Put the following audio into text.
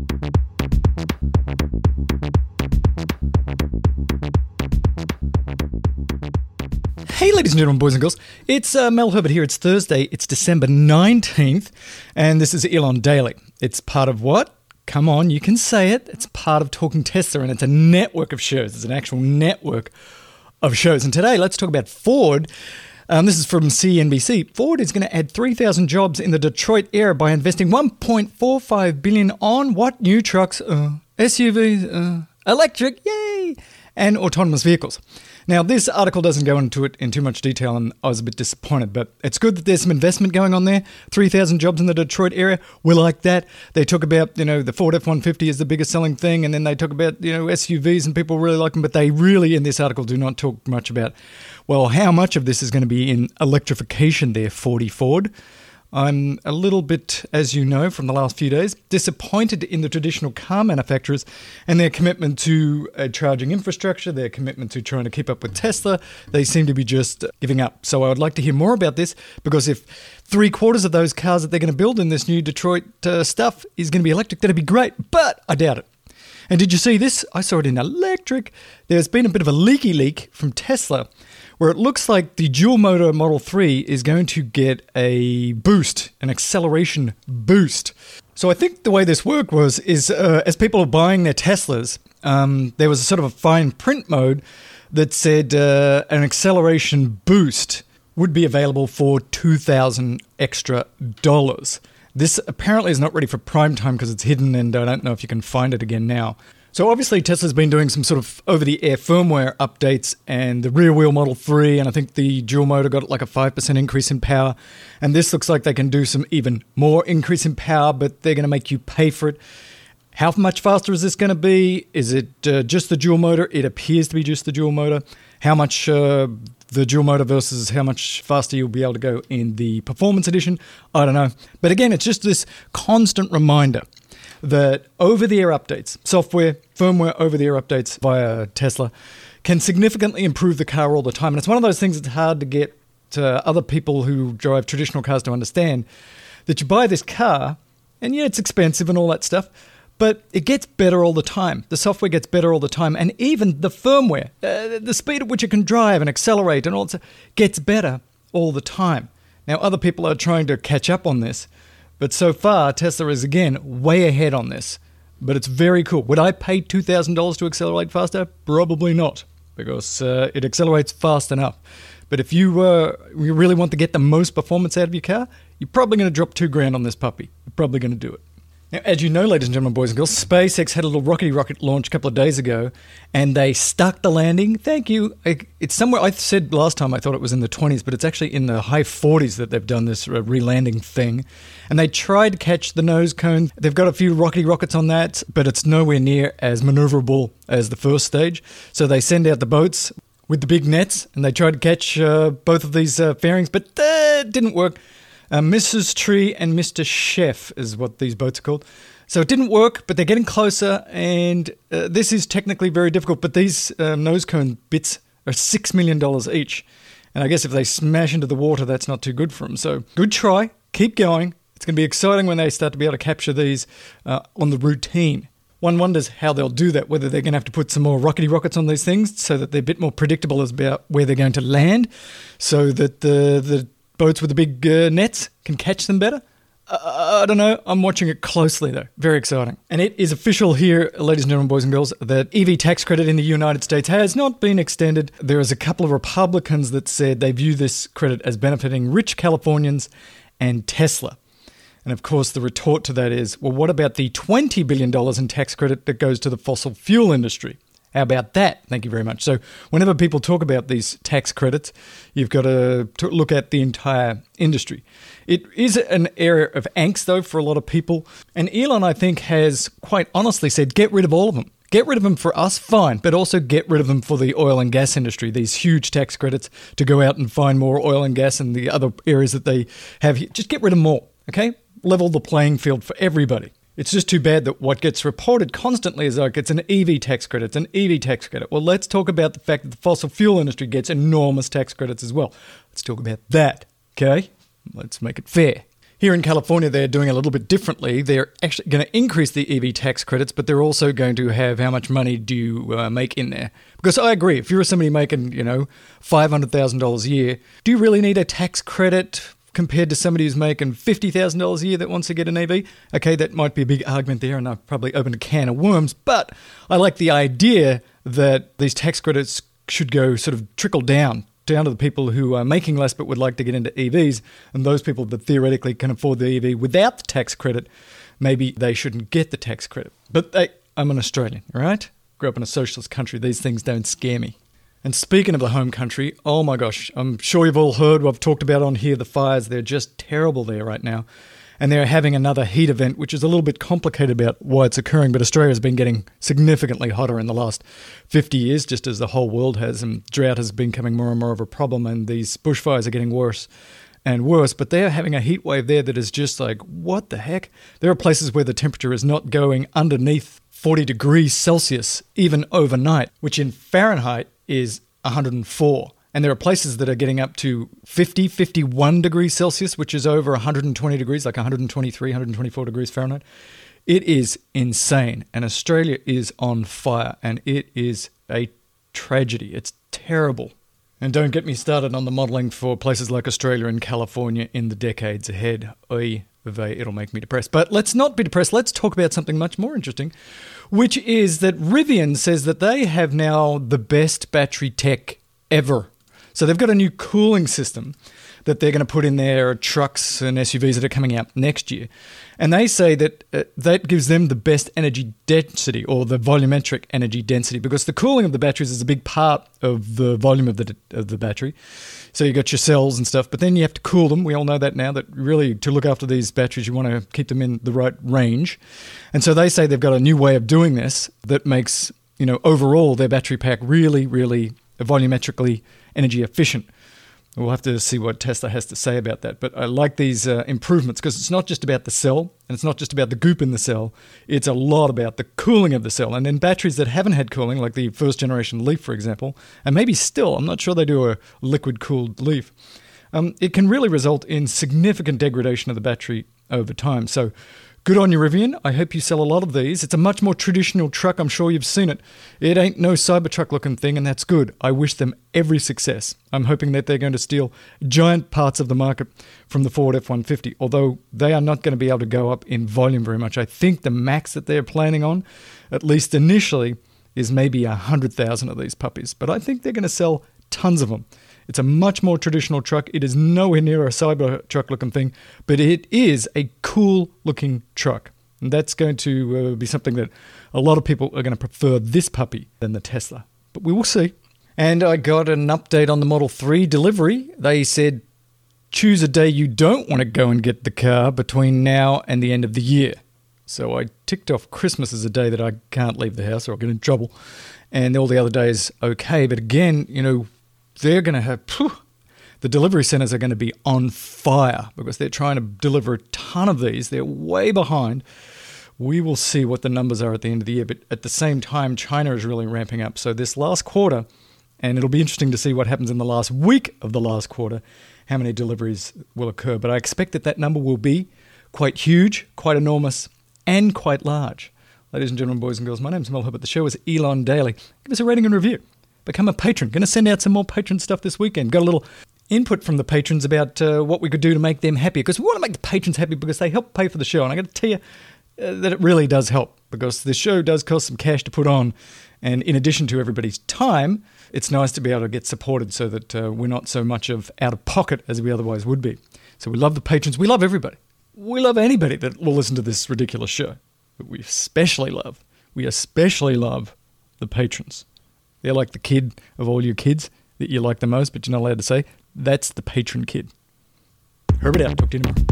Hey, ladies and gentlemen, boys and girls. It's uh, Mel Herbert here. It's Thursday. It's December 19th, and this is Elon Daily. It's part of what? Come on, you can say it. It's part of Talking Tesla, and it's a network of shows. It's an actual network of shows. And today, let's talk about Ford. Um, this is from CNBC. Ford is going to add 3,000 jobs in the Detroit area by investing 1.45 billion on what new trucks, uh, SUVs, uh, electric, yay, and autonomous vehicles. Now, this article doesn't go into it in too much detail, and I was a bit disappointed, but it's good that there's some investment going on there. 3,000 jobs in the Detroit area. We like that. They talk about, you know, the Ford F 150 is the biggest selling thing, and then they talk about, you know, SUVs, and people really like them, but they really, in this article, do not talk much about, well, how much of this is going to be in electrification there, 40 Ford. I'm a little bit, as you know from the last few days, disappointed in the traditional car manufacturers and their commitment to charging infrastructure, their commitment to trying to keep up with Tesla. They seem to be just giving up. So I would like to hear more about this because if three quarters of those cars that they're going to build in this new Detroit uh, stuff is going to be electric, that'd be great. But I doubt it. And did you see this? I saw it in Electrek. There's been a bit of a leaky leak from Tesla where it looks like the dual motor Model 3 is going to get a boost, an acceleration boost. So I think the way this worked was is uh, as people are buying their Teslas, um, there was a sort of a fine print mode that said uh, an acceleration boost would be available for two thousand extra dollars. This apparently is not ready for prime time because it's hidden, and I don't know if you can find it again now. So obviously Tesla's been doing some sort of over-the-air firmware updates, and the rear-wheel Model 3, and I think the dual motor got like a five percent increase in power, and this looks like they can do some even more increase in power, but they're going to make you pay for it. How much faster is this going to be? Is it uh, just the dual motor? It appears to be just the dual motor. How much uh, the dual motor versus how much faster you'll be able to go in the performance edition? I don't know. But again, it's just this constant reminder that over the air updates, software, firmware over the air updates via Tesla, can significantly improve the car all the time. And it's one of those things that's hard to get to other people who drive traditional cars to understand that you buy this car, and yeah, it's expensive and all that stuff, but it gets better all the time. The software gets better all the time, and even the firmware, uh, the speed at which it can drive and accelerate and all that gets better all the time. Now, other people are trying to catch up on this, but so far, Tesla is again way ahead on this. But it's very cool. Would I pay $2,000 to accelerate faster? Probably not, because uh, it accelerates fast enough. But if you, uh, you really want to get the most performance out of your car, you're probably going to drop two grand on this puppy. You're probably going to do it. Now, as you know, ladies and gentlemen, boys and girls, SpaceX had a little rockety rocket launch a couple of days ago, and they stuck the landing. Thank you. It's somewhere. I said last time I thought it was in the 20s, but it's actually in the high 40s that they've done this uh, re-landing thing. And they tried to catch the nose cone. They've got a few rockety rockets on that, but it's nowhere near as maneuverable as the first stage. So they send out the boats with the big nets, and they tried to catch uh, both of these uh, fairings, but uh, didn't work. Uh, Mrs. Tree and Mr. Chief is what these boats are called. So it didn't work, but they're getting closer, and uh, this is technically very difficult. But these uh, nose cone bits are $6 million each. And I guess if they smash into the water, that's not too good for them. So good try. Keep going. It's going to be exciting when they start to be able to capture these uh, on the routine. One wonders how they'll do that, whether they're going to have to put some more rockety rockets on these things so that they're a bit more predictable as about where they're going to land, so that the, the boats with the big uh, nets can catch them better. Uh, I don't know. I'm watching it closely though. Very exciting. And it is official here, ladies and gentlemen, boys and girls, that EV tax credit in the United States has not been extended. There is a couple of Republicans that said they view this credit as benefiting rich Californians and Tesla. And of course, the retort to that is well, what about the $20 billion in tax credit that goes to the fossil fuel industry? How about that? Thank you very much. So, whenever people talk about these tax credits, you've got to, look at the entire industry. It is an area of angst, though, for a lot of people. And Elon, I think, has quite honestly said get rid of all of them. Get rid of them for us, fine, but also get rid of them for the oil and gas industry, these huge tax credits to go out and find more oil and gas and the other areas that they have here. Just get rid of all, okay? Level the playing field for everybody. It's just too bad that what gets reported constantly is like it's an EV tax credit, it's an EV tax credit. Well, let's talk about the fact that the fossil fuel industry gets enormous tax credits as well. Let's talk about that, okay? Let's make it fair. Here in California, they're doing a little bit differently. They're actually going to increase the EV tax credits, but they're also going to have how much money do you uh, make in there? Because I agree, if you're somebody making, you know, $500,000 a year, do you really need a tax credit compared to somebody who's making $50,000 a year that wants to get an EV? Okay, that might be a big argument there, and I've probably opened a can of worms, but I like the idea that these tax credits should go sort of trickle down down to the people who are making less but would like to get into EVs, and those people that theoretically can afford the EV without the tax credit, maybe they shouldn't get the tax credit. But they, I'm an Australian, right? Grew up in a socialist country. These things don't scare me. And speaking of the home country, oh my gosh, I'm sure you've all heard what I've talked about on here the fires. They're just terrible there right now and they're having another heat event, which is a little bit complicated about why it's occurring. But Australia has been getting significantly hotter in the last 50 years, just as the whole world has, and drought has been becoming more and more of a problem, and these bushfires are getting worse and worse. But they're having a heat wave there that is just like, what the heck? There are places where the temperature is not going underneath 40 degrees Celsius, even overnight, which in Fahrenheit is 104. And there are places that are getting up to 50, 51 degrees Celsius, which is over 120 degrees, like 123, 124 degrees Fahrenheit. It is insane. And Australia is on fire. And it is a tragedy. It's terrible. And don't get me started on the modelling for places like Australia and California in the decades ahead. Vey, it'll make me depressed. But let's not be depressed. Let's talk about something much more interesting, which is that Rivian says that they have now the best battery tech ever. So they've got a new cooling system that they're going to put in their trucks and SUVs that are coming out next year. And they say that uh, that gives them the best energy density or the volumetric energy density because the cooling of the batteries is a big part of the volume of the, of the battery. So you've got your cells and stuff, but then you have to cool them. We all know that now that really to look after these batteries, you want to keep them in the right range. And so they say they've got a new way of doing this that makes, you know, overall their battery pack really, really volumetrically energy efficient. We'll have to see what Tesla has to say about that. But I like these uh, improvements because it's not just about the cell and it's not just about the goop in the cell. It's a lot about the cooling of the cell. And then batteries that haven't had cooling, like the first generation Leaf, for example, and maybe still, I'm not sure they do a liquid cooled Leaf, um, it can really result in significant degradation of the battery over time. So Good on you, Rivian. I hope you sell a lot of these. It's a much more traditional truck. I'm sure you've seen it. It ain't no Cybertruck looking thing, and that's good. I wish them every success. I'm hoping that they're going to steal giant parts of the market from the Ford F 150, although they are not going to be able to go up in volume very much. I think the max that they're planning on, at least initially, is maybe 100,000 of these puppies. But I think they're going to sell tons of them. It's a much more traditional truck. It is nowhere near a cyber truck looking thing, but it is a cool looking truck. And that's going to uh, be something that a lot of people are going to prefer this puppy than the Tesla. But we will see. And I got an update on the Model 3 delivery. They said choose a day you don't want to go and get the car between now and the end of the year. So I ticked off Christmas as a day that I can't leave the house or I'll get in trouble. And all the other days, okay. But again, you know, they're going to have phew, the delivery centers are going to be on fire because they're trying to deliver a ton of these. They're way behind. We will see what the numbers are at the end of the year, but at the same time, China is really ramping up. So this last quarter, and it'll be interesting to see what happens in the last week of the last quarter, how many deliveries will occur. But I expect that that number will be quite huge, quite enormous, and quite large. Ladies and gentlemen, boys and girls, my name's Mel Herbert. The show is Elon Daily. Give us a rating and review become a patron. Going to send out some more patron stuff this weekend. Got a little input from the patrons about uh, what we could do to make them happy because we want to make the patrons happy because they help pay for the show. And I got to tell you uh, that it really does help because the show does cost some cash to put on. And in addition to everybody's time, it's nice to be able to get supported so that uh, we're not so much of out of pocket as we otherwise would be. So we love the patrons. We love everybody. We love anybody that will listen to this ridiculous show. But we especially love, we especially love the patrons. They're like the kid of all your kids that you like the most, but you're not allowed to say. That's the patron kid. Herbert out. Talk to you tomorrow.